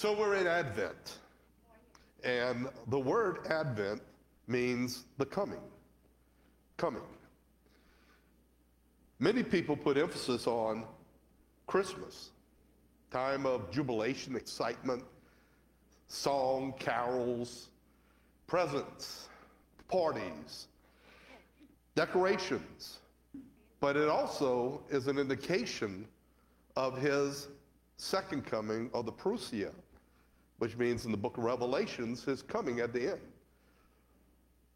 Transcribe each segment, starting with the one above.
So we're in Advent. And the word Advent means the coming. Coming. Many people put emphasis on Christmas, time of jubilation, excitement, song, carols, presents, parties, decorations. But it also is an indication of his second coming of the Parousia, which means in the book of Revelations, his coming at the end.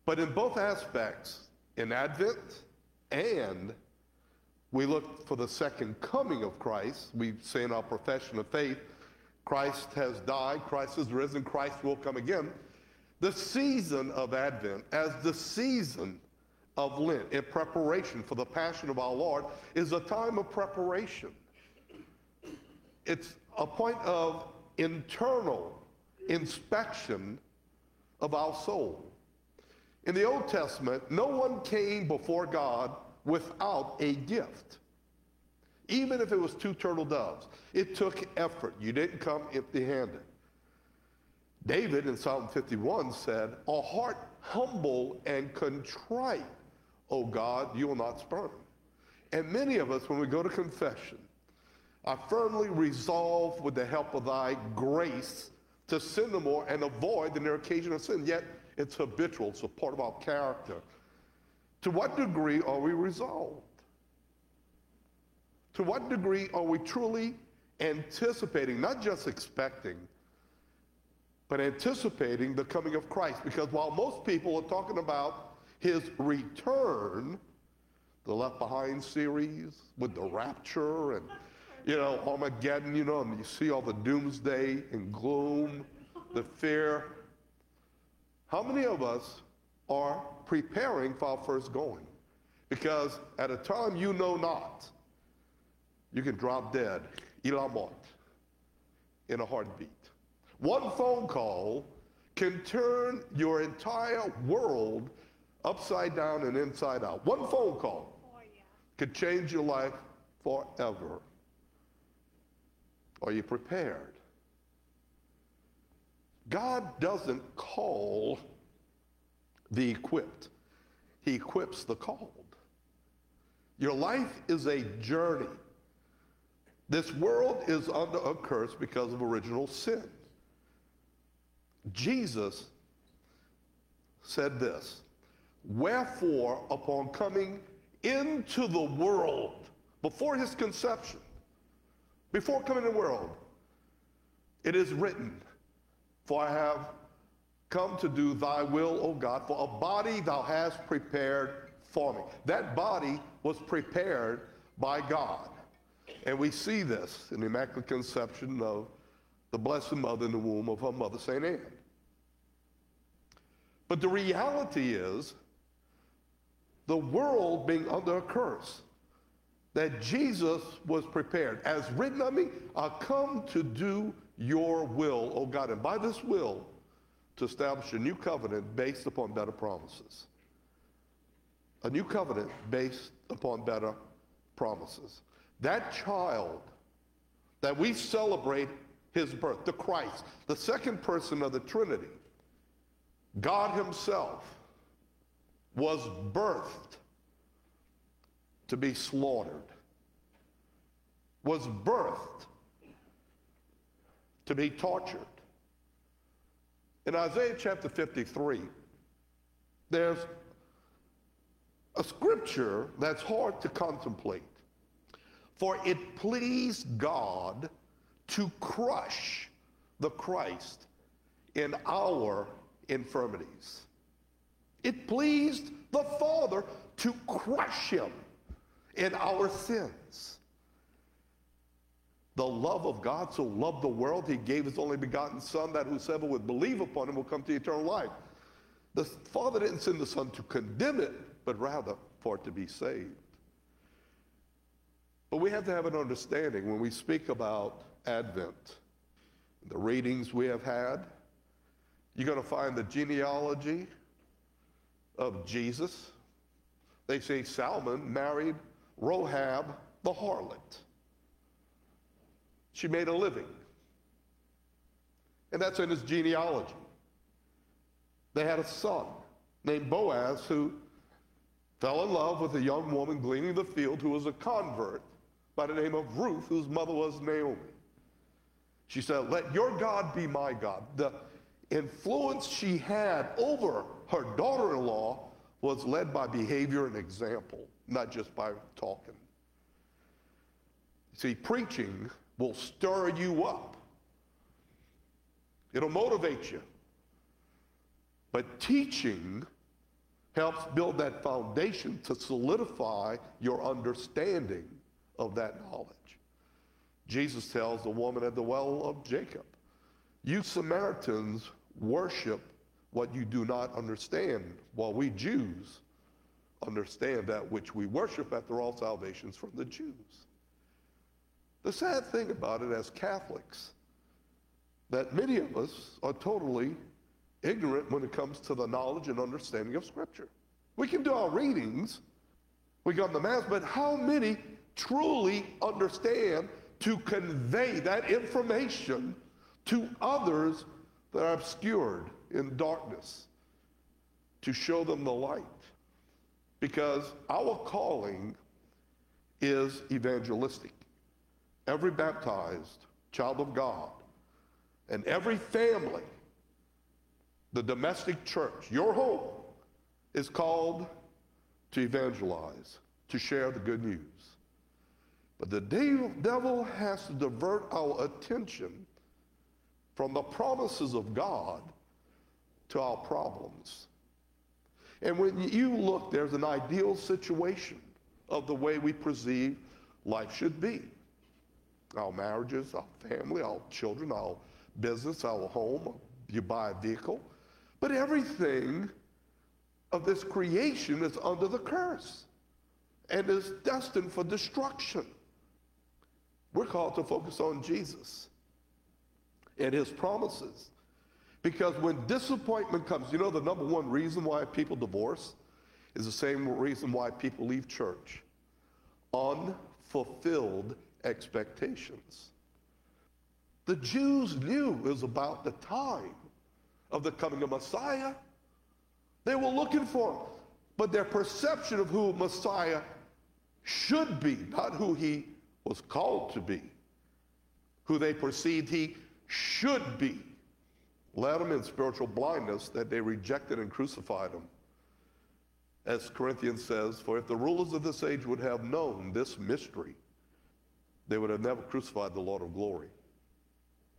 But in both aspects, in Advent and we look for the second coming of Christ, we say in our profession of faith, Christ has died, Christ is risen, Christ will come again. The season of Advent, as the season of Lent, in preparation for the passion of our Lord, is a time of preparation. It's a point of internal inspection of our soul. In the Old Testament, no one came before God without a gift. Even if it was two turtle doves, it took effort. You didn't come empty handed. David in Psalm 51 said, A heart humble and contrite, O God, you will not spurn. And many of us, when we go to confession, are firmly resolve with the help of thy grace to sin no more and avoid the near occasion of sin. Yet it's habitual, it's a part of our character. To what degree are we resolved? To what degree are we truly anticipating, not just expecting, but anticipating the coming of Christ? Because while most people are talking about his return, the Left Behind series with the rapture and you know, Armageddon, you know, and you see all the doomsday and gloom, the fear. How many of us are preparing for our first going? Because at a time you know not, you can drop dead, ilamot, in a heartbeat. One phone call can turn your entire world upside down and inside out. One phone call oh, could change your life forever. Are you prepared? God doesn't call the equipped, He equips the called. Your life is a journey. This world is under a curse because of original sin. Jesus said this Wherefore, upon coming into the world, before his conception, before coming to the world, it is written, For I have come to do thy will, O God, for a body thou hast prepared for me. That body was prepared by God. And we see this in the Immaculate Conception of the Blessed Mother in the womb of her mother, St. Anne. But the reality is, the world being under a curse, that Jesus was prepared. As written of me, I come to do your will, O God. And by this will, to establish a new covenant based upon better promises. A new covenant based upon better promises. That child that we celebrate his birth, the Christ, the second person of the Trinity, God himself was birthed to be slaughtered, was birthed to be tortured. In Isaiah chapter 53, there's a scripture that's hard to contemplate. For it pleased God to crush the Christ in our infirmities. It pleased the Father to crush him in our sins. The love of God so loved the world, he gave his only begotten Son, that whosoever would believe upon him will come to eternal life. The Father didn't send the Son to condemn it, but rather for it to be saved. But we have to have an understanding when we speak about Advent, the readings we have had, you're going to find the genealogy of Jesus. They say Salmon married Rahab the harlot. She made a living. And that's in his genealogy. They had a son named Boaz who fell in love with a young woman gleaning the field who was a convert by the name of Ruth, whose mother was Naomi. She said, Let your God be my God. The influence she had over her daughter in law was led by behavior and example, not just by talking. See, preaching will stir you up, it'll motivate you. But teaching helps build that foundation to solidify your understanding of that knowledge. Jesus tells the woman at the well of Jacob, You Samaritans worship what you do not understand, while we Jews understand that which we worship. After all, salvation's from the Jews. The sad thing about it as Catholics, that many of us are totally ignorant when it comes to the knowledge and understanding of Scripture. We can do our readings, we come to Mass, but how many truly understand to convey that information to others that are obscured in darkness, to show them the light? Because our calling is evangelistic. Every baptized child of God and every family the domestic church, your home, is called to evangelize, to share the good news. But the devil has to divert our attention from the promises of God to our problems. And when you look, there's an ideal situation of the way we perceive life should be. Our marriages, our family, our children, our business, our home, you buy a vehicle, but everything of this creation is under the curse and is destined for destruction. We're called to focus on Jesus and his promises. Because when disappointment comes, you know the number one reason why people divorce is the same reason why people leave church unfulfilled expectations. The Jews knew it was about the time of the coming of Messiah. They were looking for him. But their perception of who Messiah should be, not who he was called to be, who they perceived he should be, led them in spiritual blindness that they rejected and crucified him. As Corinthians says, for if the rulers of this age would have known this mystery, they would have never crucified the Lord of glory.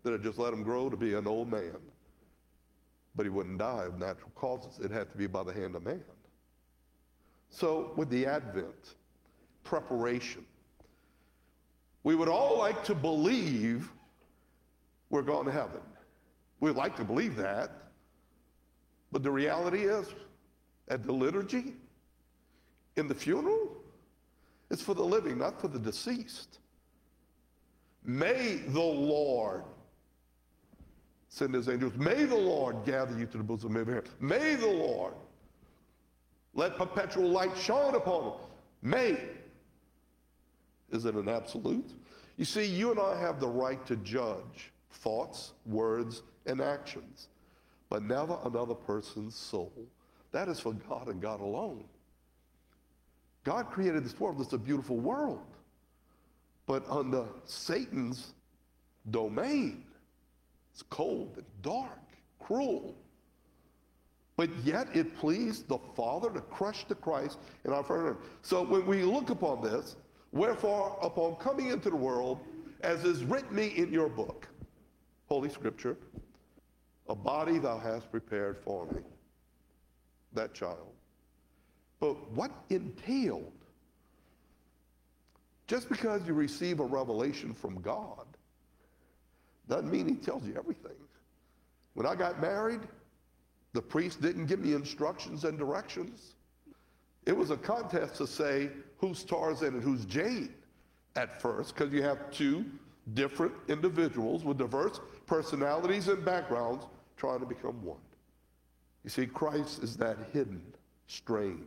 They'd have just let him grow to be an old man but he wouldn't die of natural causes. It had to be by the hand of man. So, with the Advent, preparation, we would all like to believe we're going to heaven. We'd like to believe that. But the reality is, at the liturgy, in the funeral, it's for the living, not for the deceased. May the Lord send his angels. May the Lord gather you to the bosom of Abraham. May the Lord let perpetual light shine upon them. May. Is it an absolute? You see, you and I have the right to judge thoughts, words, and actions, but never another person's soul. That is for God and God alone. God created this world. It's a beautiful world. But under Satan's domain, it's cold and dark, cruel. But yet it pleased the Father to crush the Christ in our first. So when we look upon this, wherefore, upon coming into the world, as is written me in your book, Holy Scripture, a body thou hast prepared for me, that child. But what entailed? Just because you receive a revelation from God doesn't mean he tells you everything. When I got married, the priest didn't give me instructions and directions. It was a contest to say who's Tarzan and who's Jane at first, because you have two different individuals with diverse personalities and backgrounds trying to become one. You see, Christ is that hidden strain,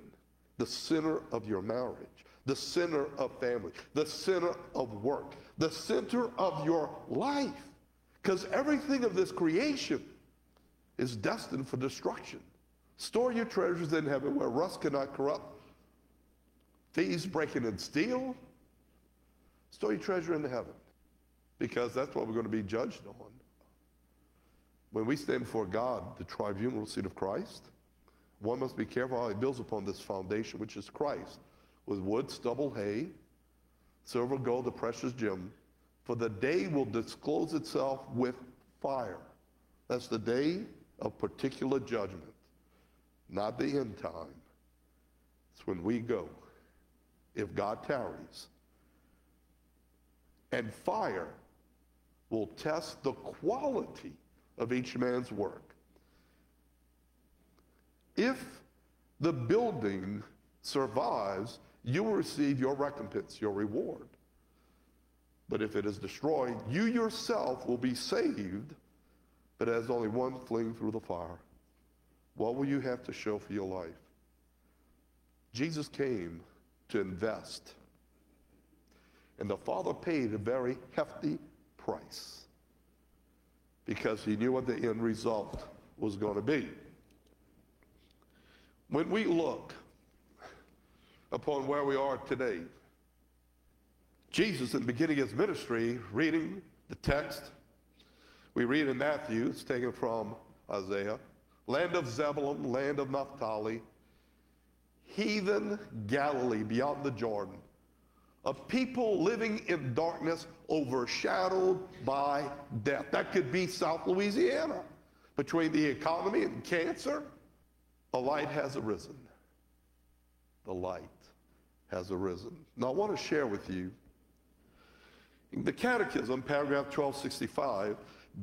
the center of your marriage, the center of family, the center of work, the center of your life. Because everything of this creation is destined for destruction. Store your treasures in heaven where rust cannot corrupt, thieves break in and steal. Store your treasure in heaven because that's what we're going to be judged on. When we stand before God, the tribunal seat of Christ, one must be careful how he builds upon this foundation, which is Christ, with wood, stubble, hay, silver, gold, the precious gem. For the day will disclose itself with fire. That's the day of particular judgment, not the end time. It's when we go, if God tarries. And fire will test the quality of each man's work. If the building survives, you will receive your recompense, your reward. But if it is destroyed, you yourself will be saved, but as only one fleeing through the fire. What will you have to show for your life? Jesus came to invest, and the Father paid a very hefty price because he knew what the end result was going to be. When we look upon where we are today, Jesus, in beginning his ministry, reading the text, we read in Matthew, it's taken from Isaiah, land of Zebulun, land of Naphtali, heathen Galilee beyond the Jordan, of people living in darkness overshadowed by death. That could be South Louisiana. Between the economy and cancer, a light has arisen. The light has arisen. Now, I want to share with you in the Catechism, paragraph 1265,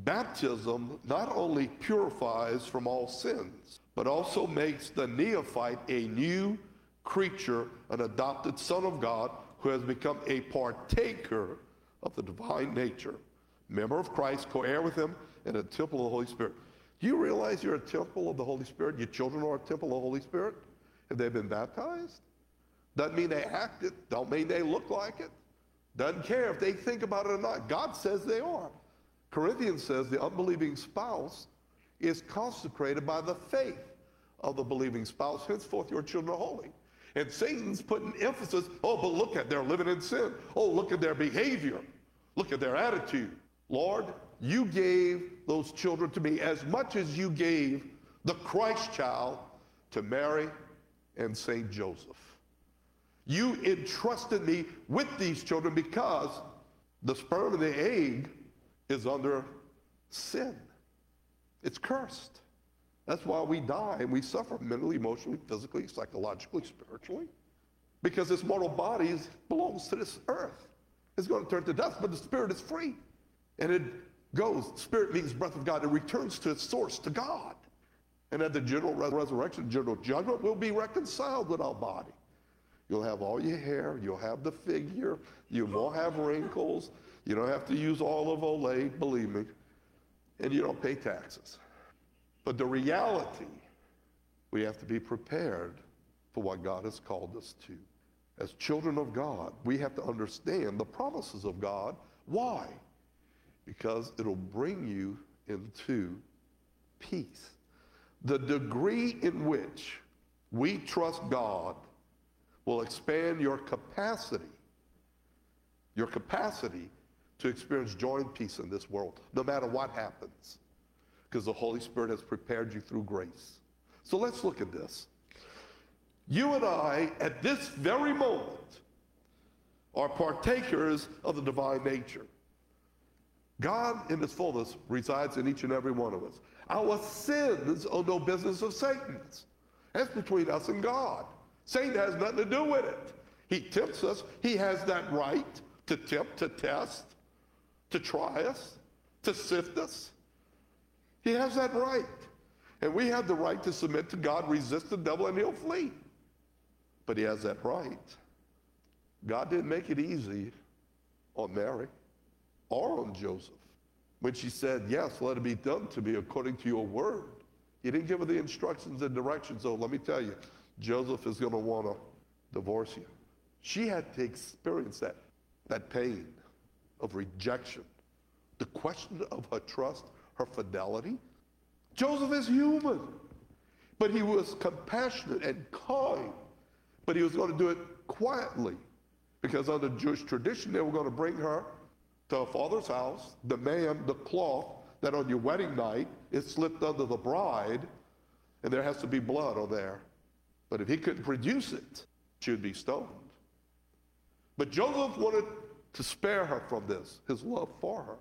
baptism not only purifies from all sins, but also makes the neophyte a new creature, an adopted son of God who has become a partaker of the divine nature, member of Christ, co heir with him, and a temple of the Holy Spirit. Do you realize you're a temple of the Holy Spirit? Your children are a temple of the Holy Spirit? Have they been baptized? Doesn't mean they act it, don't mean they look like it. Doesn't care if they think about it or not. God says they are. Corinthians says the unbelieving spouse is consecrated by the faith of the believing spouse. Henceforth, your children are holy. And Satan's putting emphasis, oh, but look at they're living in sin. Oh, look at their behavior. Look at their attitude. Lord, you gave those children to me as much as you gave the Christ child to Mary and St. Joseph. You entrusted me with these children because the sperm and the egg is under sin. It's cursed. That's why we die and we suffer mentally, emotionally, physically, psychologically, spiritually. Because this mortal body belongs to this earth. It's going to turn to dust, but the spirit is free. And it goes, spirit means breath of God. It returns to its source, to God. And at the general resurrection, general judgment, we'll be reconciled with our body. You'll have all your hair, you'll have the figure, you won't have wrinkles, you don't have to use Oil of Olay, believe me, and you don't pay taxes. But the reality, we have to be prepared for what God has called us to. As children of God, we have to understand the promises of God. Why? Because it'll bring you into peace. The degree in which we trust God will expand your capacity, your capacity to experience joy and peace in this world, no matter what happens because the Holy Spirit has prepared you through grace. So let's look at this. You and I, at this very moment, are partakers of the divine nature. God, in his fullness, resides in each and every one of us. Our sins are no business of Satan's. That's between us and God. Satan has nothing to do with it. He tempts us. He has that right to tempt, to test, to try us, to sift us. He has that right. And we have the right to submit to God, resist the devil, and he'll flee. But he has that right. God didn't make it easy on Mary or on Joseph. When she said, Yes, let it be done to me according to your word. He didn't give her the instructions and directions. So let me tell you, Joseph is going to want to divorce you. She had to experience that, that pain of rejection, the question of her trust, her fidelity. Joseph is human, but he was compassionate and kind, but he was going to do it quietly because under Jewish tradition, they were going to bring her to her father's house, demand the cloth that on your wedding night is slipped under the bride, and there has to be blood on there. But if he couldn't produce it, she would be stoned. But Joseph wanted to spare her from this, his love for her.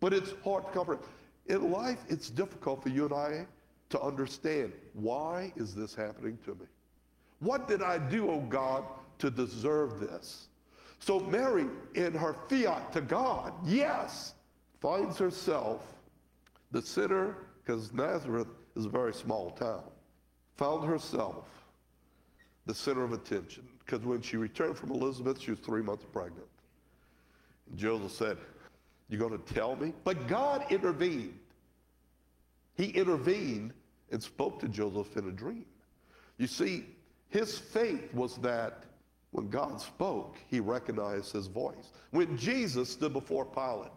But it's hard to comprehend. In life, it's difficult for you and I to understand why is this happening to me? What did I do, oh God, to deserve this? So Mary, in her fiat to God, yes, finds herself the sinner, because Nazareth is a very small town, found herself the center of attention. Because when she returned from Elizabeth, she was three months pregnant. And Joseph said, You're going to tell me? But God intervened. He intervened and spoke to Joseph in a dream. You see, his faith was that when God spoke, he recognized his voice. When Jesus stood before Pilate,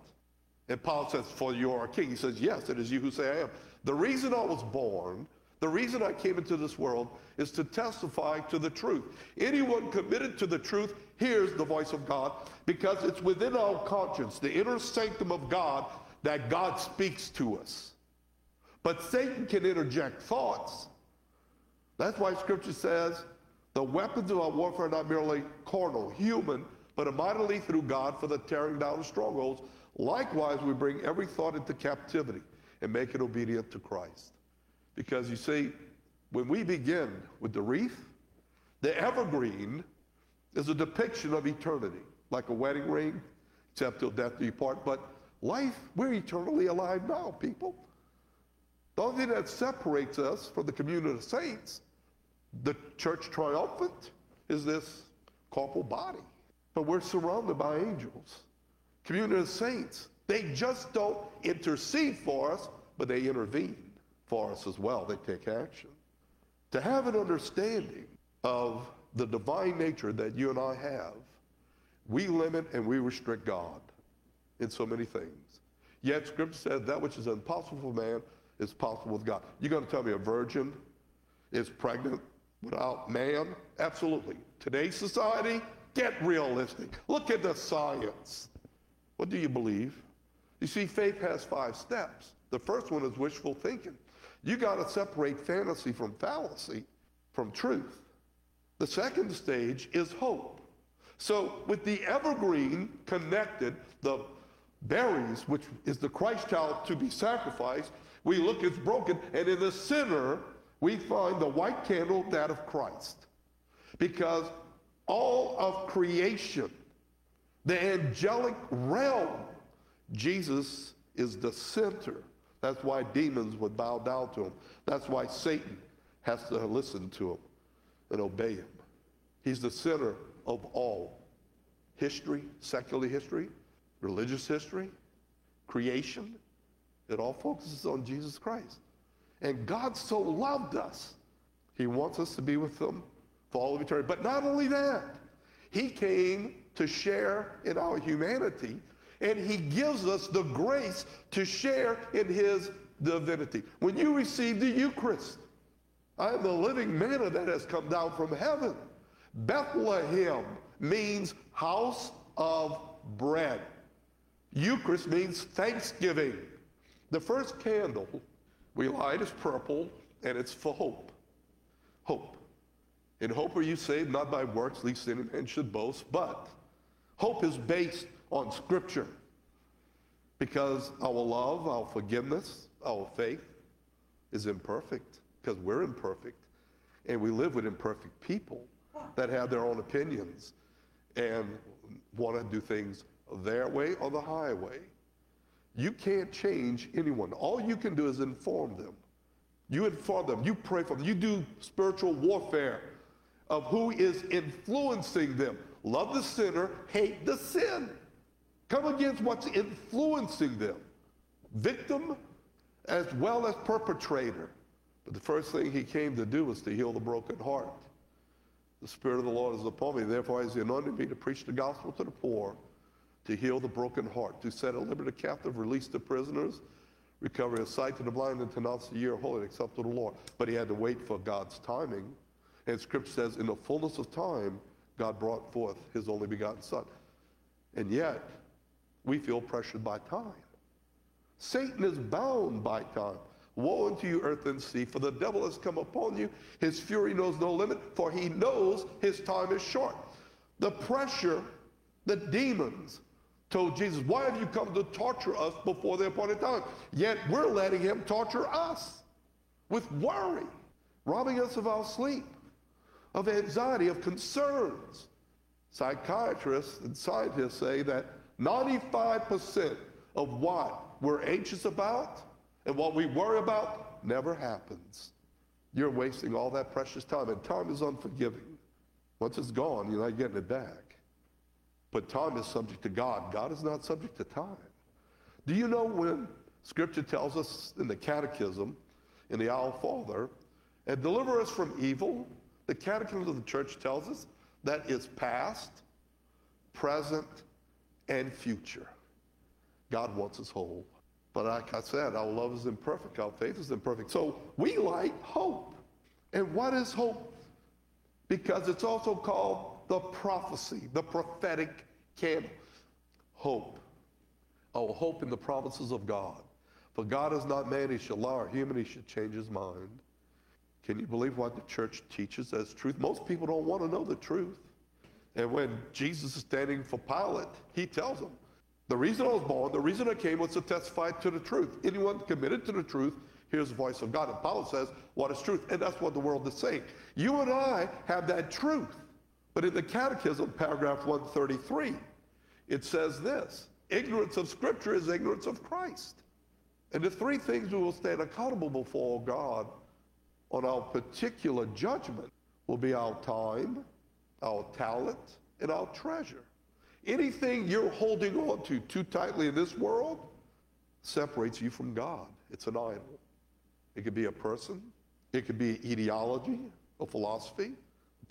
and Pilate says, For you are a king, he says, Yes, it is you who say I am. The reason I was born, the reason I came into this world is to testify to the truth. Anyone committed to the truth hears the voice of God because it's within our conscience, the inner sanctum of God, that God speaks to us. But Satan can interject thoughts. That's why scripture says, the weapons of our warfare are not merely carnal, human, but are mightily through God for the tearing down of strongholds. Likewise, we bring every thought into captivity and make it obedient to Christ. Because you see, when we begin with the wreath, the evergreen is a depiction of eternity, like a wedding ring, except till death do you part. But life, we're eternally alive now, people. The only thing that separates us from the community of saints the church triumphant is this corporal body. But we're surrounded by angels, community of saints. They just don't intercede for us, but they intervene for us as well. They take action. To have an understanding of the divine nature that you and I have, we limit and we restrict God in so many things. Yet Scripture says that which is impossible for man is possible with God. You're going to tell me a virgin is pregnant without man? Absolutely. Today's society, get realistic. Look at the science. What do you believe? You see, faith has five steps. The first one is wishful thinking. You got to separate fantasy from fallacy, from truth. The second stage is hope. So, with the evergreen connected, the berries, which is the Christ child to be sacrificed, we look, it's broken, and in the center, we find the white candle, that of Christ. Because all of creation, the angelic realm, Jesus is the center. That's why demons would bow down to him. That's why Satan has to listen to him and obey him. He's the center of all history, secular history, religious history, creation. It all focuses on Jesus Christ. And God so loved us, He wants us to be with Him for all of eternity. But not only that, He came to share in our humanity, and He gives us the grace to share in His divinity. When you receive the Eucharist, I am the living manna that has come down from heaven. Bethlehem means house of bread. Eucharist means thanksgiving. The first candle we light is purple, and it's for hope. Hope. In hope are you saved, not by works, least any man should boast, but hope is based on Scripture. Because our love, our forgiveness, our faith is imperfect, because we're imperfect, and we live with imperfect people that have their own opinions and want to do things their way or the highway. You can't change anyone. All you can do is inform them. You inform them. You pray for them. You do spiritual warfare of who is influencing them. Love the sinner, hate the sin. Come against what's influencing them. Victim as well as perpetrator. But the first thing he came to do was to heal the broken heart. The Spirit of the Lord is upon me. Therefore, he anointed me to preach the gospel to the poor to heal the broken heart, to set at liberty the captive, release the prisoners, recover his sight to the blind, and to announce the year holy and acceptable to the Lord. But he had to wait for God's timing. And scripture says, in the fullness of time, God brought forth his only begotten son. And yet, we feel pressured by time. Satan is bound by time. Woe unto you, earth and sea, for the devil has come upon you. His fury knows no limit, for he knows his time is short. The pressure, the demons told Jesus, Why have you come to torture us before the appointed time? Yet we're letting him torture us with worry, robbing us of our sleep, of anxiety, of concerns. Psychiatrists and scientists say that 95% of what we're anxious about and what we worry about never happens. You're wasting all that precious time, and time is unforgiving. Once it's gone, you're not getting it back. But time is subject to God. God is not subject to time. Do you know when Scripture tells us in the Catechism, in the Our Father, and deliver us from evil? The Catechism of the Church tells us that is past, present, and future. God wants us whole. But like I said, our love is imperfect, our faith is imperfect. So we like hope. And what is hope? Because it's also called the prophecy, the prophetic candle. Hope. Our hope in the promises of God. For God is not man, he shall lie, or human, he should change his mind. Can you believe what the church teaches as truth? Most people don't want to know the truth. And when Jesus is standing for Pilate, he tells them, the reason I was born, the reason I came was to testify to the truth. Anyone committed to the truth hears the voice of God. And Pilate says, what is truth? And that's what the world is saying. You and I have that truth. But in the Catechism, paragraph 133, it says this ignorance of Scripture is ignorance of Christ. And the three things we will stand accountable before God on our particular judgment will be our time, our talent, and our treasure. Anything you're holding on to too tightly in this world separates you from God. It's an idol. It could be a person, it could be ideology, a philosophy,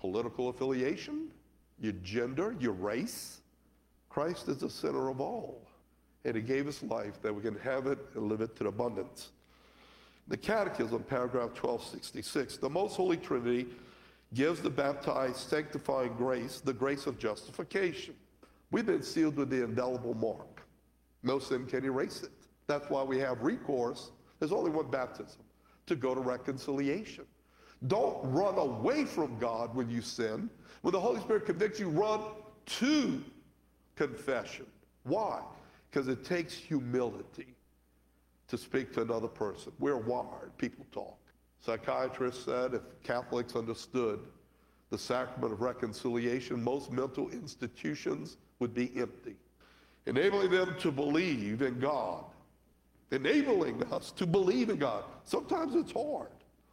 political affiliation, your gender, your race. Christ is the center of all. And he gave us life that we can have it and live it to abundance. The Catechism, paragraph 1266, the Most Holy Trinity gives the baptized sanctifying grace, the grace of justification. We've been sealed with the indelible mark. No sin can erase it. That's why we have recourse. There's only one baptism to go to reconciliation. Don't run away from God when you sin. When the Holy Spirit convicts you, run to confession. Why? Because it takes humility to speak to another person. We're wired, people talk. Psychiatrists said if Catholics understood the sacrament of reconciliation, most mental institutions would be empty, enabling them to believe in God, enabling us to believe in God. Sometimes it's hard.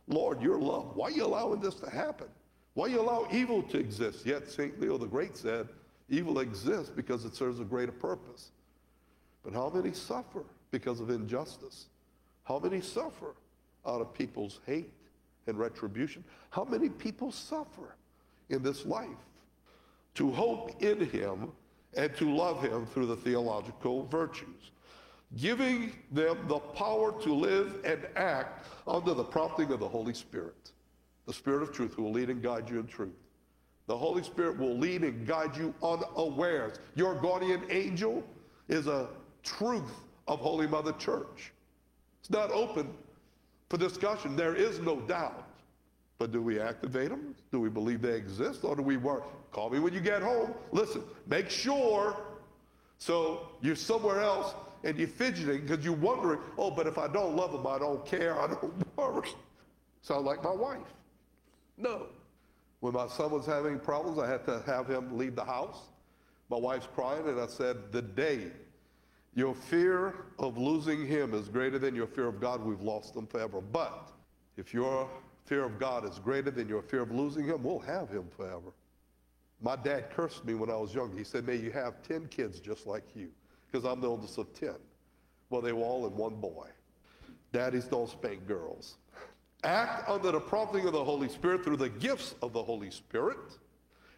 Lord, your love. Why are you allowing this to happen? Why do you allow evil to exist? Yet St. Leo the Great said, evil exists because it serves a greater purpose. But how many suffer because of injustice? How many suffer out of people's hate and retribution? How many people suffer in this life? To hope in him and to love him through the theological virtues, giving them the power to live and act under the prompting of the Holy Spirit, the Spirit of truth who will lead and guide you in truth. The Holy Spirit will lead and guide you unawares. Your guardian angel is a truth of Holy Mother Church. It's not open for discussion. There is no doubt. But do we activate them? Do we believe they exist? Or do we work? Call me when you get home. Listen, make sure. So you're somewhere else and you're fidgeting because you're wondering, oh, but if I don't love them, I don't care, I don't worry. Sound like my wife. No. When my son was having problems, I had to have him leave the house. My wife's crying, and I said, the day your fear of losing him is greater than your fear of God, we've lost them forever. But if your fear of God is greater than your fear of losing him, we'll have him forever. My dad cursed me when I was young. He said, May you have 10 kids just like you, because I'm the oldest of 10. Well, they were all in one boy. Daddies don't spank girls. Act under the prompting of the Holy Spirit through the gifts of the Holy Spirit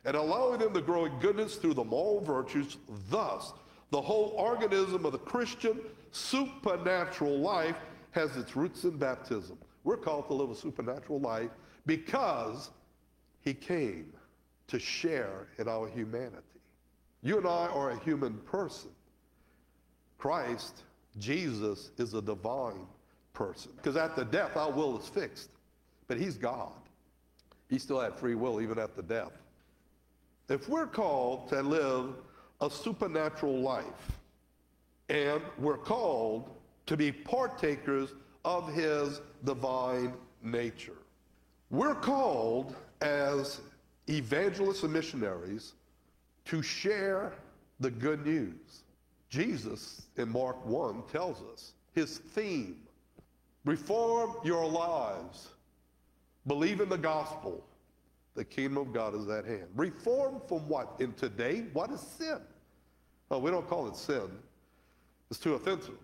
and allowing them to grow in goodness through the moral virtues. Thus, The whole organism of the Christian supernatural life has its roots in baptism. We're called to live a supernatural life because he came to share in our humanity. You and I are a human person. Christ, Jesus, is a divine person. Because at the death, our will is fixed. But he's God. He still had free will even after death. If we're called to live a supernatural life, and we're called to be partakers of his divine nature, we're called as evangelists and missionaries to share the good news. Jesus in Mark 1 tells us his theme reform your lives, believe in the gospel. The kingdom of God is at hand. Reform from what? In today, what is sin? Well, we don't call it sin. It's too offensive.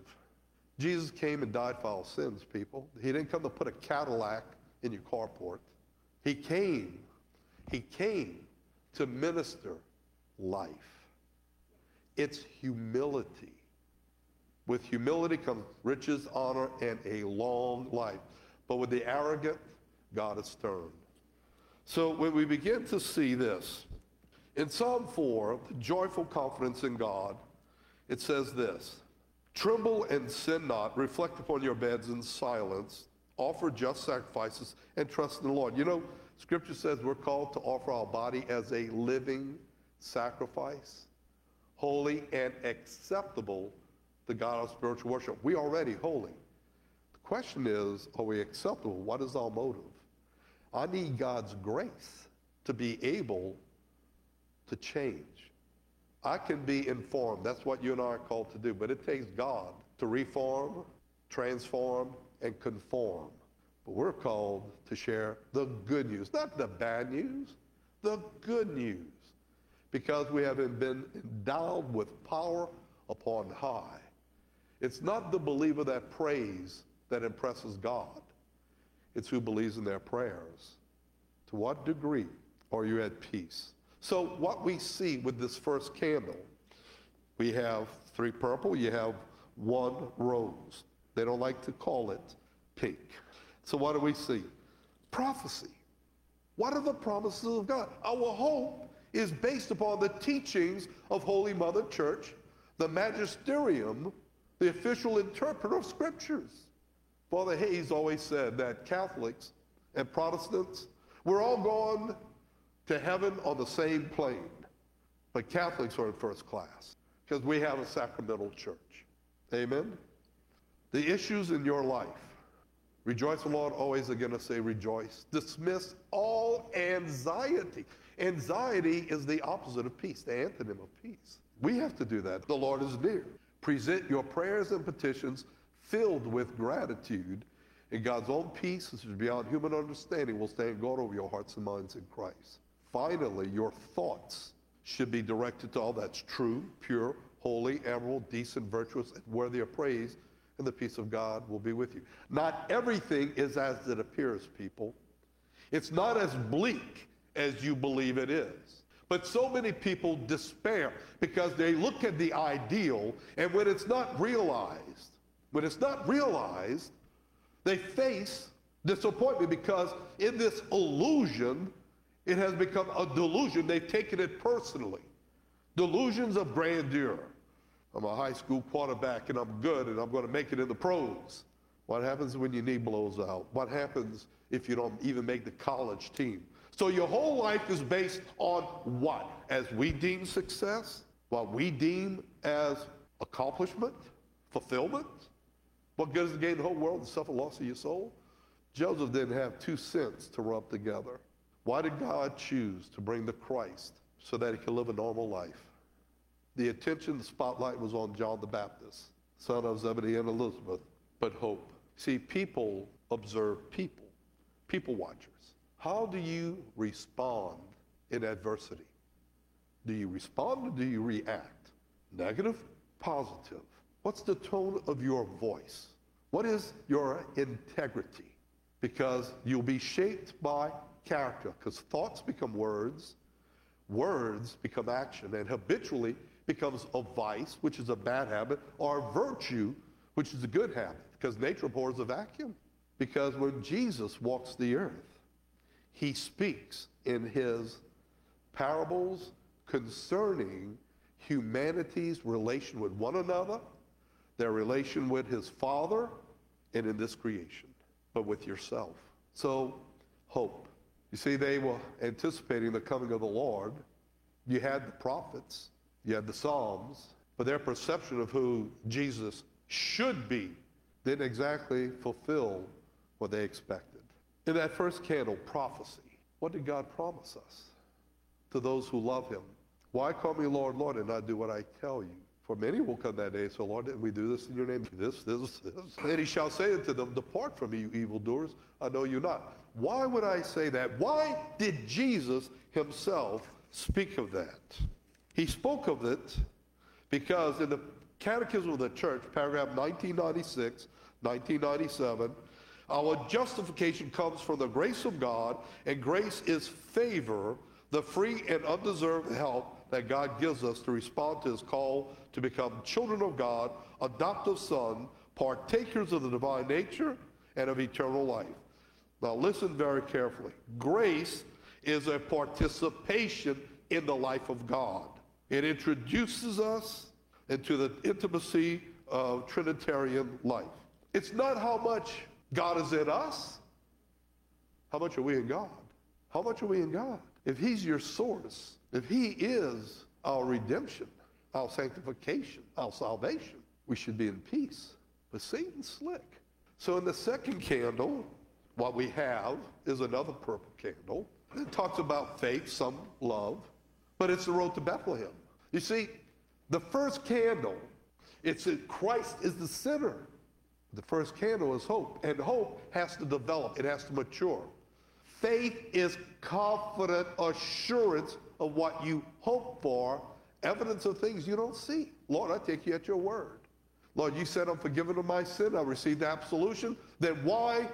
Jesus came and died for our sins, people. He didn't come to put a Cadillac in your carport. He came, he came to minister life. It's humility. With humility comes riches, honor, and a long life. But with the arrogant, God is stern. So when we begin to see this, in Psalm 4, joyful confidence in God, it says this Tremble and sin not, reflect upon your beds in silence, offer just sacrifices, and trust in the Lord. You know, Scripture says we're called to offer our body as a living sacrifice, holy and acceptable to God of spiritual worship. We already holy. The question is, are we acceptable? What is our motive? I need God's grace to be able to change. I can be informed. That's what you and I are called to do. But it takes God to reform, transform, and conform. But we're called to share the good news, not the bad news, the good news. Because we have been endowed with power upon high. It's not the believer that prays that impresses God. It's who believes in their prayers. To what degree are you at peace? So what we see with this first candle, we have three purple, you have one rose. They don't like to call it pink. So what do we see? Prophecy. What are the promises of God? Our hope is based upon the teachings of Holy Mother Church, the magisterium, the official interpreter of scriptures. Father Hayes always said that Catholics and Protestants, we're all going to heaven on the same plane, but Catholics are in first class because we have a sacramental church. Amen? The issues in your life, rejoice the Lord, always again I say rejoice. Dismiss all anxiety. Anxiety is the opposite of peace, the antonym of peace. We have to do that. The Lord is near. Present your prayers and petitions filled with gratitude, and God's own peace, which is beyond human understanding, will stand guard over your hearts and minds in Christ. Finally, your thoughts should be directed to all that's true, pure, holy, admirable, decent, virtuous, and worthy of praise, and the peace of God will be with you. Not everything is as it appears, people. It's not as bleak as you believe it is. But so many people despair because they look at the ideal, and when it's not realized, when it's not realized, they face disappointment because in this illusion, it has become a delusion. They've taken it personally. Delusions of grandeur. I'm a high school quarterback and I'm good and I'm going to make it in the pros. What happens when your knee blows out? What happens if you don't even make the college team? So your whole life is based on what? As we deem success? What we deem as accomplishment? Fulfillment? What good is to gain the whole world and suffer loss of your soul? Joseph didn't have two cents to rub together. Why did God choose to bring the Christ so that he could live a normal life? The attention, the spotlight was on John the Baptist, son of Zebedee and Elizabeth, but hope. See, people observe people, people watchers. How do you respond in adversity? Do you respond or do you react? Negative, positive. What's the tone of your voice? What is your integrity? Because you'll be shaped by character, because thoughts become words, words become action, and habitually becomes a vice, which is a bad habit, or a virtue, which is a good habit, because nature abhors a vacuum. Because when Jesus walks the earth, he speaks in his parables concerning humanity's relation with one another, their relation with his Father, and in this creation, but with yourself. So, hope. You see, they were anticipating the coming of the Lord. You had the prophets, you had the Psalms, but their perception of who Jesus should be didn't exactly fulfill what they expected. In that first candle, prophecy, what did God promise us? To those who love him. Why call me Lord, Lord, and not do what I tell you? For many will come that day say, Lord, didn't we do this in your name? This, this, this. And he shall say unto them, Depart from me, you evildoers. I know you not. Why would I say that? Why did Jesus himself speak of that? He spoke of it because in the Catechism of the Church, paragraph 1996, 1997, our justification comes from the grace of God, and grace is favor, the free and undeserved help that God gives us to respond to his call to become children of God, adoptive son, partakers of the divine nature and of eternal life. Now listen very carefully. Grace is a participation in the life of God. It introduces us into the intimacy of Trinitarian life. It's not how much God is in us. How much are we in God? How much are we in God? If He's your source, if He is our redemption, our sanctification, our salvation, we should be in peace. But Satan's slick. So in the second candle, what we have is another purple candle. It talks about faith, some love, but it's the road to Bethlehem. You see, the first candle, it's that Christ is the center. The first candle is hope, and hope has to develop, it has to mature. Faith is confident assurance of what you hope for, evidence of things you don't see. Lord, I take you at your word. Lord, you said I'm forgiven of my sin, I received absolution. Then why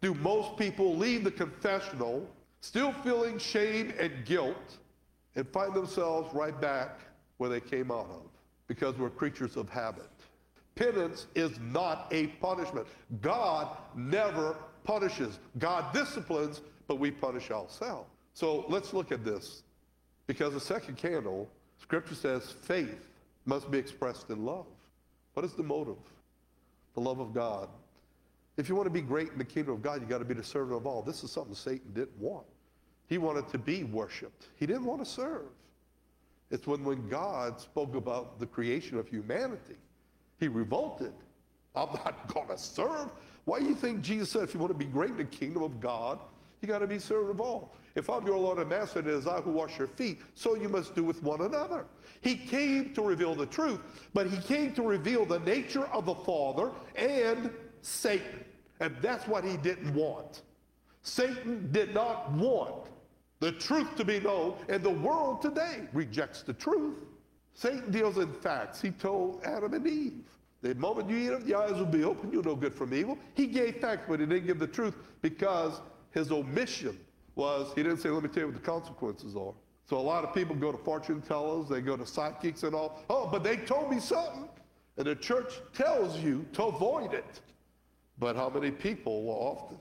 do most people leave the confessional still feeling shame and guilt and find themselves right back where they came out of? Because we're creatures of habit. Penance is not a punishment. God never punishes. God disciplines, but we punish ourselves. So let's look at this. Because the second candle, scripture says faith must be expressed in love. What is the motive? The love of God. If you want to be great in the kingdom of God, you got to be the servant of all. This is something Satan didn't want. He wanted to be worshiped. He didn't want to serve. It's when, when God spoke about the creation of humanity, he revolted. I'm not going to serve. Why do you think Jesus said if you want to be great in the kingdom of God, you got to be servant of all? If I'm your Lord and Master, it is I who wash your feet, so you must do with one another. He came to reveal the truth, but he came to reveal the nature of the Father and Satan. And that's what he didn't want. Satan did not want the truth to be known, and the world today rejects the truth. Satan deals in facts. He told Adam and Eve, the moment you eat of the eyes will be open, You'll know good from evil. He gave facts, but he didn't give the truth because his omission was, he didn't say, let me tell you what the consequences are. So a lot of people go to fortune tellers, they go to psychics and all. Oh, but they told me something. And the church tells you to avoid it. But how many people will often?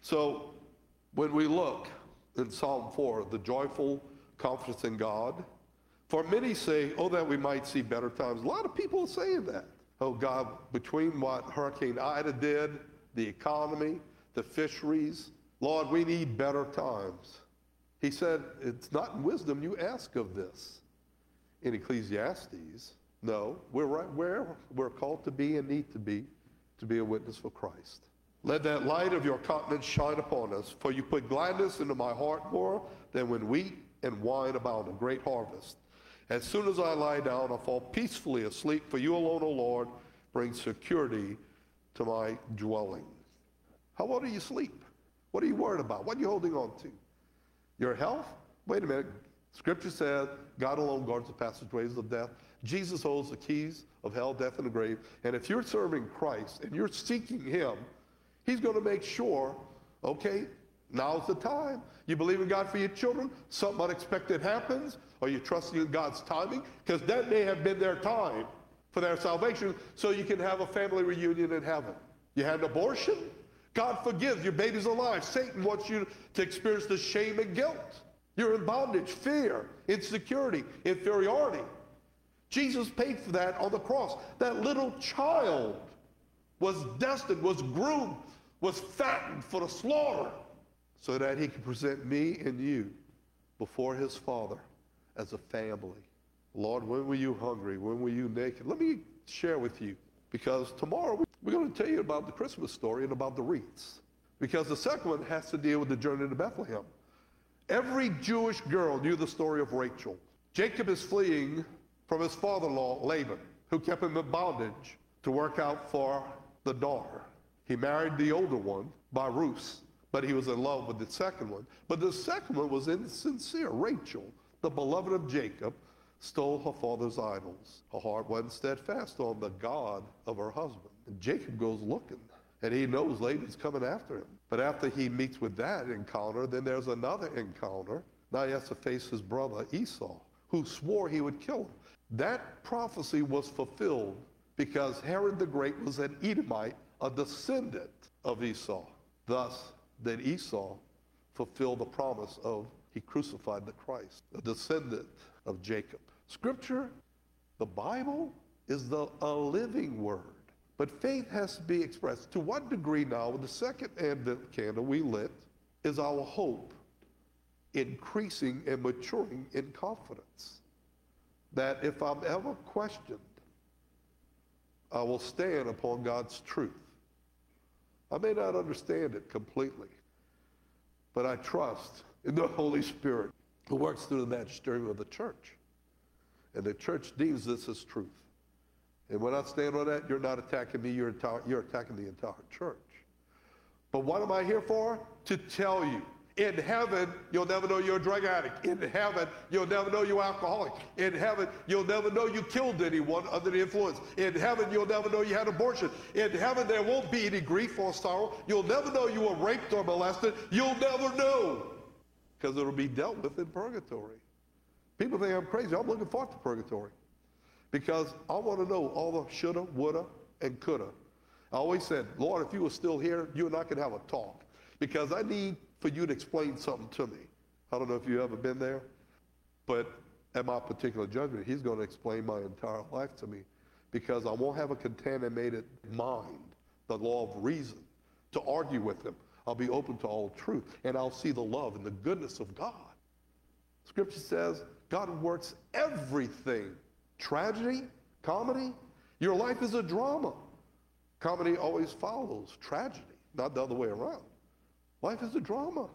So when we look in Psalm 4, the joyful confidence in God, for many say, oh, that we might see better times. A lot of people are saying that. Oh, God, between what Hurricane Ida did, the economy, the fisheries, Lord, we need better times. He said, it's not in wisdom you ask of this. In Ecclesiastes, no, we're right where we're called to be and need to be to be a witness for Christ. Let that light of your countenance shine upon us, for you put gladness into my heart more than when wheat and wine abound, a great harvest. As soon as I lie down, I fall peacefully asleep, for you alone, O Lord, bring security to my dwelling. How well do you sleep? What are you worried about? What are you holding on to? Your health? Wait a minute. Scripture says God alone guards the passageways of death. Jesus holds the keys of hell, death, and the grave. And if you're serving Christ and you're seeking him, he's going to make sure, okay, now's the time. You believe in God for your children, something unexpected happens, Are you trusting in God's timing? Because that may have been their time for their salvation so you can have a family reunion in heaven. You had an abortion? God forgives. Your baby's alive. Satan wants you to experience the shame and guilt. You're in bondage, fear, insecurity, inferiority. Jesus paid for that on the cross. That little child was destined, was groomed, was fattened for the slaughter so that he could present me and you before his Father as a family. Lord, when were you hungry? When were you naked? Let me share with you because tomorrow we're going to tell you about the Christmas story and about the wreaths. Because the second one has to deal with the journey to Bethlehem. Every Jewish girl knew the story of Rachel. Jacob is fleeing from his father-in-law, Laban, who kept him in bondage to work out for the daughter. He married the older one by Ruth, but he was in love with the second one. But the second one was insincere. Rachel, the beloved of Jacob, stole her father's idols. Her heart wasn't steadfast on the God of her husband. And Jacob goes looking, and he knows Laban's coming after him. But after he meets with that encounter, then there's another encounter. Now he has to face his brother Esau, who swore he would kill him. That prophecy was fulfilled because Herod the Great was an Edomite, a descendant of Esau. Thus, did Esau fulfill the promise of he crucified the Christ, a descendant of Jacob. Scripture, the Bible, is the a living word. But faith has to be expressed. To what degree now, with the second Advent candle we lit, is our hope increasing and maturing in confidence? That if I'm ever questioned, I will stand upon God's truth. I may not understand it completely, but I trust the Holy Spirit who works through the magisterium of the church. And the church deems this as truth. And when I stand on that, you're not attacking me, you're, you're attacking the entire church. But what am I here for? To tell you. In heaven, you'll never know you're a drug addict. In heaven, you'll never know you're alcoholic. In heaven, you'll never know you killed anyone under the influence. In heaven, you'll never know you had abortion. In heaven, there won't be any grief or sorrow. You'll never know you were raped or molested. You'll never know because it'll be dealt with in purgatory. People think I'm crazy. I'm looking forward to purgatory because I want to know all the shoulda, woulda, and coulda. I always said, Lord, if you were still here, you and I could have a talk because I need for you to explain something to me. I don't know if you've ever been there, but at my particular judgment, he's going to explain my entire life to me because I won't have a contaminated mind, the law of reason, to argue with him. I'll be open to all truth, and I'll see the love and the goodness of God. Scripture says God works everything tragedy, comedy. Your life is a drama. Comedy always follows tragedy, not the other way around. Life is a drama.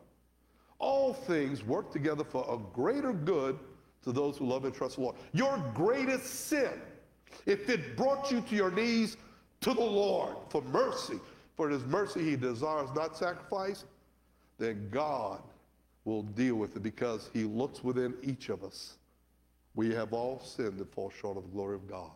All things work together for a greater good to those who love and trust the Lord. Your greatest sin, if it brought you to your knees to the Lord for mercy, for his mercy he desires not sacrifice, then God will deal with it because he looks within each of us. We have all sinned and fall short of the glory of God.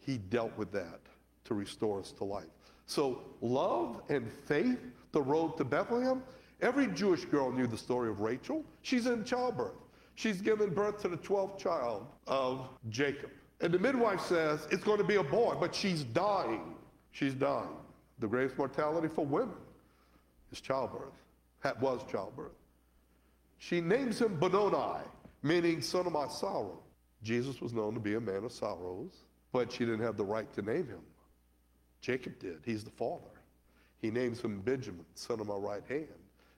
He dealt with that to restore us to life. So love and faith, the road to Bethlehem, every Jewish girl knew the story of Rachel. She's in childbirth. She's given birth to the 12th child of Jacob. And the midwife says it's going to be a boy, but she's dying. She's dying. The greatest mortality for women is childbirth. That was childbirth. She names him Benoni, meaning son of my sorrow. Jesus was known to be a man of sorrows, but she didn't have the right to name him. Jacob did. He's the father. He names him Benjamin, son of my right hand.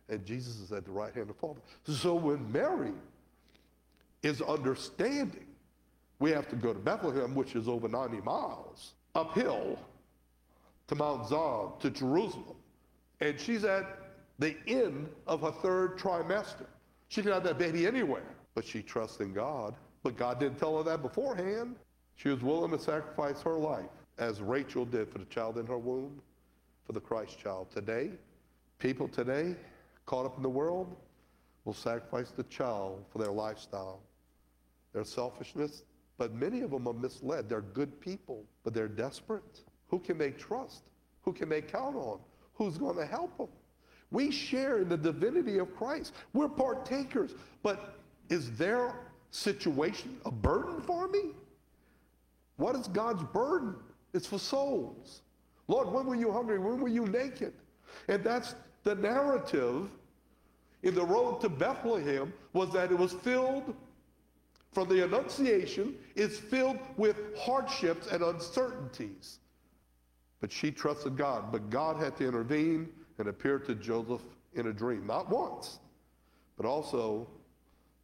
And Jesus is at the right hand of the Father. So when Mary is understanding, we have to go to Bethlehem, which is over 90 miles uphill to Mount Zion, to Jerusalem. And she's at the end of her third trimester. She can have that baby anywhere, but she trusts in God. But God didn't tell her that beforehand. She was willing to sacrifice her life, as Rachel did for the child in her womb, for the Christ child. Today, people today, caught up in the world, will sacrifice the child for their lifestyle, their selfishness. But many of them are misled. They're good people, but they're desperate. Who can they trust? Who can they count on? Who's going to help them? We share in the divinity of Christ. We're partakers. But is their situation a burden for me? What is God's burden? It's for souls. Lord, when were you hungry? When were you naked? And that's the narrative in the road to Bethlehem was that it was filled from the Annunciation is filled with hardships and uncertainties. But she trusted God. But God had to intervene and appear to Joseph in a dream, not once, but also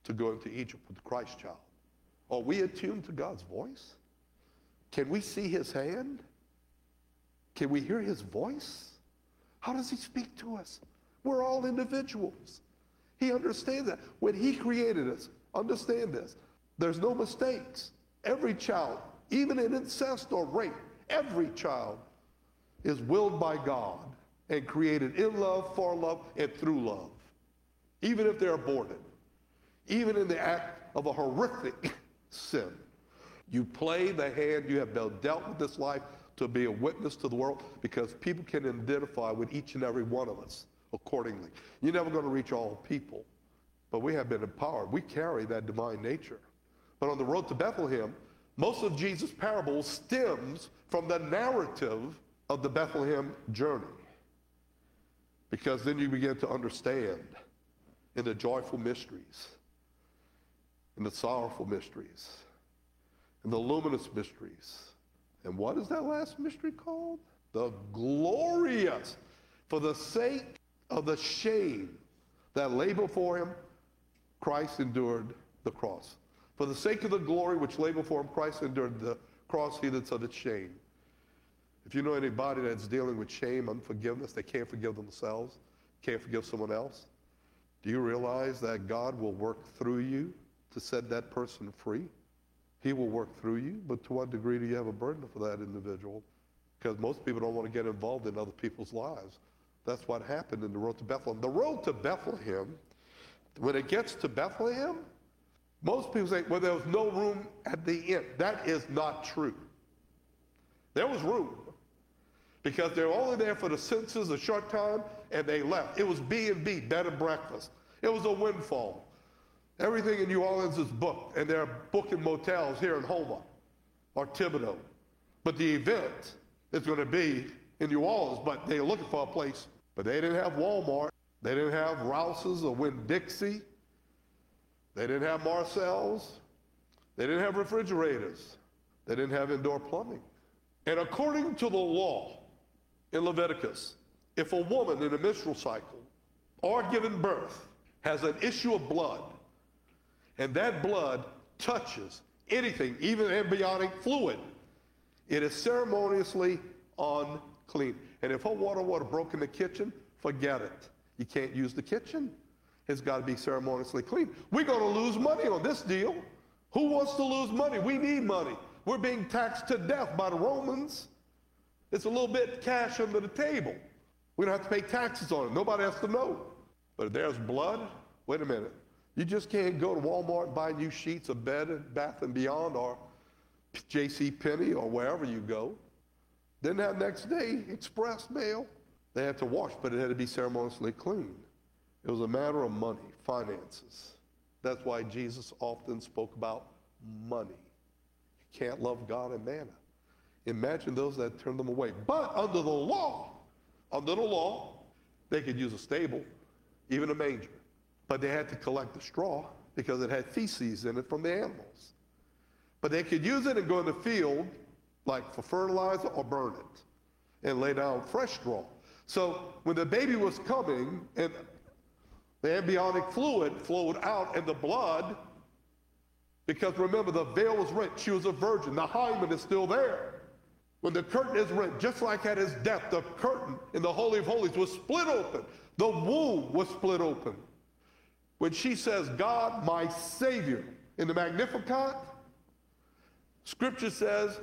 to go into Egypt with the Christ child. Are we attuned to God's voice? Can we see his hand? Can we hear his voice? How does he speak to us? We're all individuals. He understands that. When he created us, understand this. There's no mistakes. Every child, even in incest or rape, every child is willed by God and created in love, for love, and through love. Even if they're aborted, even in the act of a horrific sin. You play the hand you have dealt with this life to be a witness to the world because people can identify with each and every one of us accordingly. You're never going to reach all people, but we have been empowered. We carry that divine nature. But on the road to Bethlehem, most of Jesus' parables stems from the narrative of the Bethlehem journey. Because then you begin to understand in the joyful mysteries, in the sorrowful mysteries, in the luminous mysteries. And what is that last mystery called? The glorious. For the sake of the shame that lay before him, Christ endured the cross. For the sake of the glory which lay before him, Christ endured the cross, he that said its shame. If you know anybody that's dealing with shame, unforgiveness, they can't forgive themselves, can't forgive someone else, do you realize that God will work through you to set that person free? He will work through you, but to what degree do you have a burden for that individual? Because most people don't want to get involved in other people's lives. That's what happened in the road to Bethlehem. The road to Bethlehem, when it gets to Bethlehem, most people say, well, there was no room at the inn. That is not true. There was room because they were only there for the census a short time and they left. It was B&B, bed and breakfast. It was a windfall. Everything in New Orleans is booked, and they're booking motels here in Houma or Thibodaux. But the event is going to be in New Orleans, but they're looking for a place. But they didn't have Walmart. They didn't have Rouse's or Winn-Dixie. They didn't have Marcel's. They didn't have refrigerators. They didn't have indoor plumbing. And according to the law in Leviticus, if a woman in a menstrual cycle or given birth has an issue of blood, and that blood touches anything, even embryonic fluid, it is ceremoniously unclean. And if her water water broke in the kitchen, forget it. You can't use the kitchen It's got to be ceremoniously clean. We're going to lose money on this deal. Who wants to lose money? We need money. We're being taxed to death by the Romans. It's a little bit cash under the table. We don't have to pay taxes on it. Nobody has to know. But if there's blood, wait a minute. You just can't go to Walmart and buy new sheets of bed and bath and beyond or J.C. Penney or wherever you go. Then that next day, express mail, they had to wash, but it had to be ceremoniously clean. It was a matter of money, finances. That's why Jesus often spoke about money. You can't love God and mammon. Imagine those that turned them away. But under the law, under the law, they could use a stable, even a manger. But they had to collect the straw because it had feces in it from the animals. But they could use it and go in the field, like for fertilizer, or burn it and lay down fresh straw. So when the baby was coming, and the embryonic fluid flowed out and the blood, because remember, the veil was rent. She was a virgin. The hymen is still there. When the curtain is rent, just like at his death, the curtain in the Holy of Holies was split open. The womb was split open. When she says, God, my Savior, in the Magnificat, Scripture says,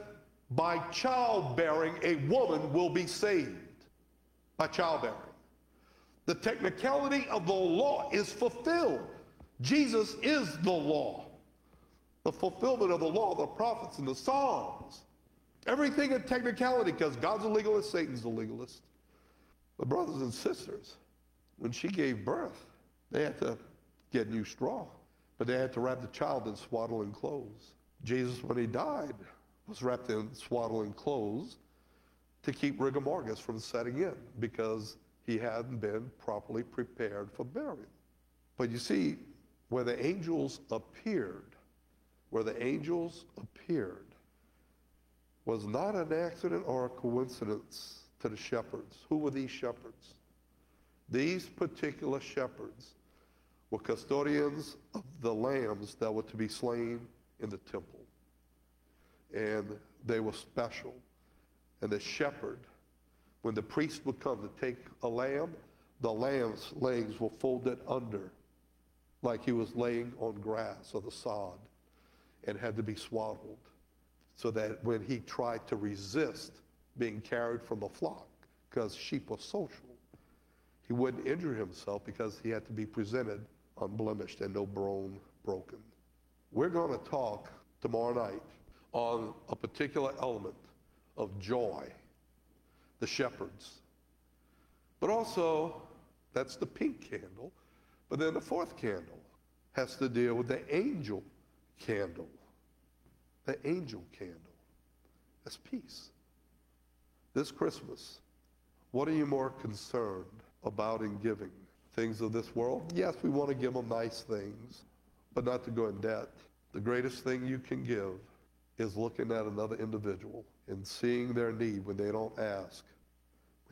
by childbearing, a woman will be saved. By childbearing. The technicality of the law is fulfilled. Jesus is the law. The fulfillment of the law, the prophets, and the Psalms. Everything in technicality, because God's a legalist, Satan's a legalist. But brothers and sisters, when she gave birth, they had to get new straw. But they had to wrap the child in swaddling clothes. Jesus, when he died, was wrapped in swaddling clothes to keep rigor mortis from setting in because he hadn't been properly prepared for burial. But you see, where the angels appeared, where the angels appeared, was not an accident or a coincidence to the shepherds. Who were these shepherds? These particular shepherds were custodians of the lambs that were to be slain in the temple. And they were special. And the shepherd, when the priest would come to take a lamb, the lamb's legs were folded under like he was laying on grass or the sod and had to be swaddled so that when he tried to resist being carried from the flock, because sheep were social, he wouldn't injure himself because he had to be presented unblemished and no bone broken. We're going to talk tomorrow night on a particular element of joy, the shepherds. But also, that's the pink candle. But then the fourth candle has to deal with the angel candle. The angel candle. That's peace. This Christmas, what are you more concerned about in giving? Things of this world? Yes, we want to give them nice things, but not to go in debt. The greatest thing you can give is looking at another individual and seeing their need when they don't ask,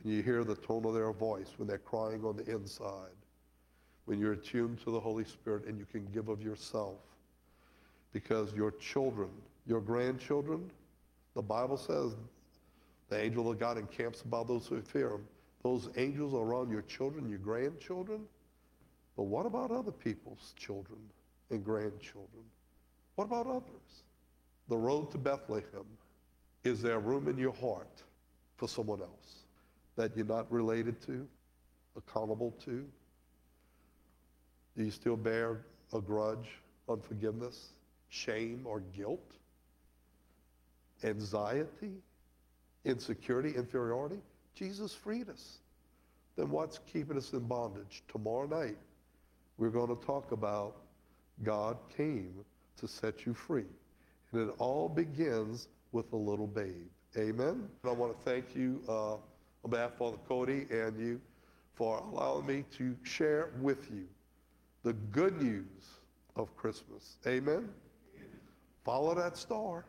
when you hear the tone of their voice, when they're crying on the inside, when you're attuned to the Holy Spirit and you can give of yourself. Because your children, your grandchildren, the Bible says the angel of God encamps about those who fear him. Those angels are around your children, your grandchildren. But what about other people's children and grandchildren? What about others? The road to Bethlehem. Is there room in your heart for someone else that you're not related to, accountable to? Do you still bear a grudge, unforgiveness, shame, or guilt? Anxiety, insecurity, inferiority? Jesus freed us. Then what's keeping us in bondage? Tomorrow night, we're going to talk about God came to set you free. And it all begins with a little babe. Amen. I want to thank you uh, on behalf of Father Cody and you for allowing me to share with you the good news of Christmas. Amen. Follow that star.